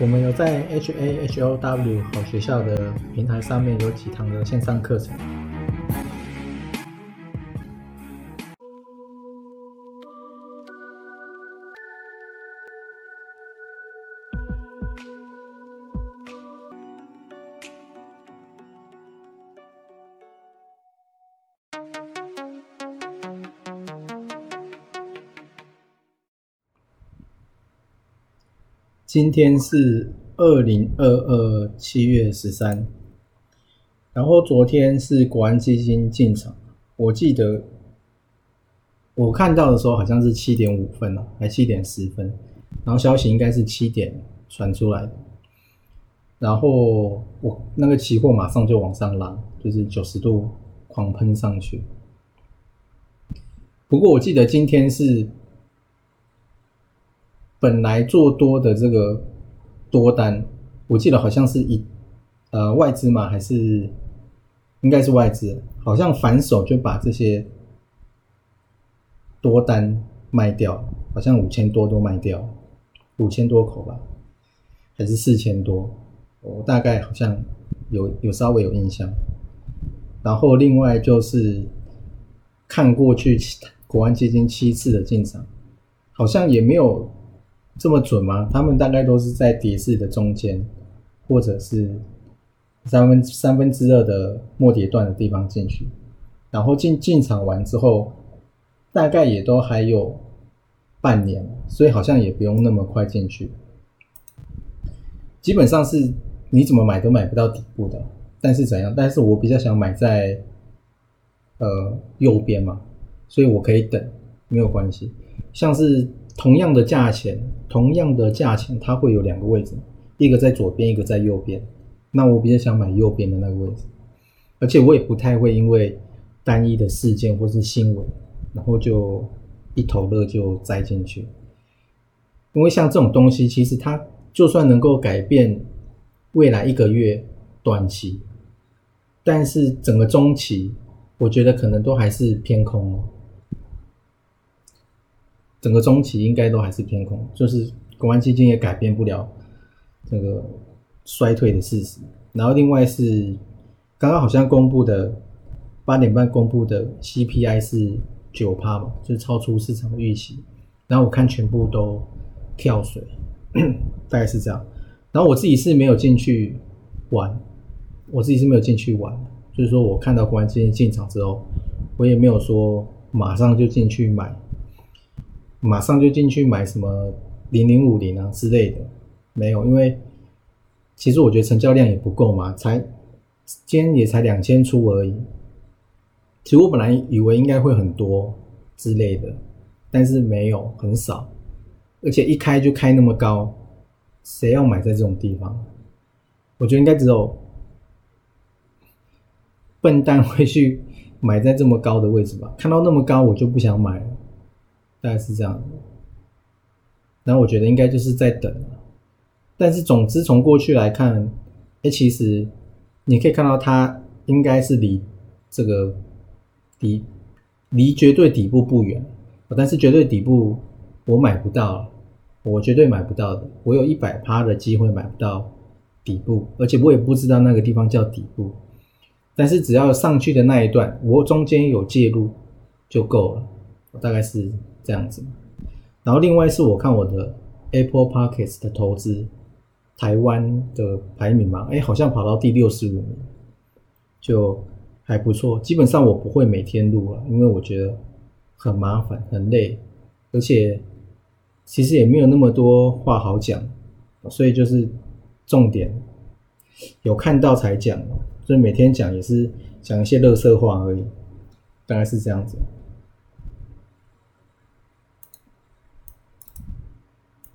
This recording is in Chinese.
我们有在 H A H O W 好学校的平台上面有几堂的线上课程。今天是二零二二七月十三，然后昨天是国安基金进场，我记得我看到的时候好像是七点五分了，还七点十分，然后消息应该是七点传出来的，然后我那个期货马上就往上拉，就是九十度狂喷上去。不过我记得今天是。本来做多的这个多单，我记得好像是一呃外资嘛，还是应该是外资，好像反手就把这些多单卖掉，好像五千多都卖掉，五千多口吧，还是四千多，我大概好像有有稍微有印象。然后另外就是看过去国安基金七次的进场，好像也没有。这么准吗？他们大概都是在跌势的中间，或者是三分三分之二的末跌段的地方进去，然后进进场完之后，大概也都还有半年，所以好像也不用那么快进去。基本上是你怎么买都买不到底部的，但是怎样？但是我比较想买在呃右边嘛，所以我可以等，没有关系。像是。同样的价钱，同样的价钱，它会有两个位置，一个在左边，一个在右边。那我比较想买右边的那个位置，而且我也不太会因为单一的事件或是新闻，然后就一头热就栽进去。因为像这种东西，其实它就算能够改变未来一个月短期，但是整个中期，我觉得可能都还是偏空哦。整个中期应该都还是偏空，就是国安基金也改变不了这个衰退的事实。然后另外是刚刚好像公布的八点半公布的 CPI 是九趴嘛，就超出市场预期。然后我看全部都跳水，大概是这样。然后我自己是没有进去玩，我自己是没有进去玩，就是说我看到国安基金进场之后，我也没有说马上就进去买。马上就进去买什么零零五零啊之类的，没有，因为其实我觉得成交量也不够嘛，才今天也才两千出而已。其实我本来以为应该会很多之类的，但是没有，很少，而且一开就开那么高，谁要买在这种地方？我觉得应该只有笨蛋会去买在这么高的位置吧。看到那么高，我就不想买了。大概是这样，然后我觉得应该就是在等，但是总之从过去来看，哎，其实你可以看到它应该是离这个底离绝对底部不远，但是绝对底部我买不到，我绝对买不到的，我有一百趴的机会买不到底部，而且我也不知道那个地方叫底部，但是只要上去的那一段，我中间有介入就够了，大概是。这样子，然后另外是我看我的 Apple Pockets 的投资，台湾的排名嘛，哎，好像跑到第六十五名，就还不错。基本上我不会每天录了，因为我觉得很麻烦、很累，而且其实也没有那么多话好讲，所以就是重点有看到才讲，所以每天讲也是讲一些乐色话而已，大概是这样子。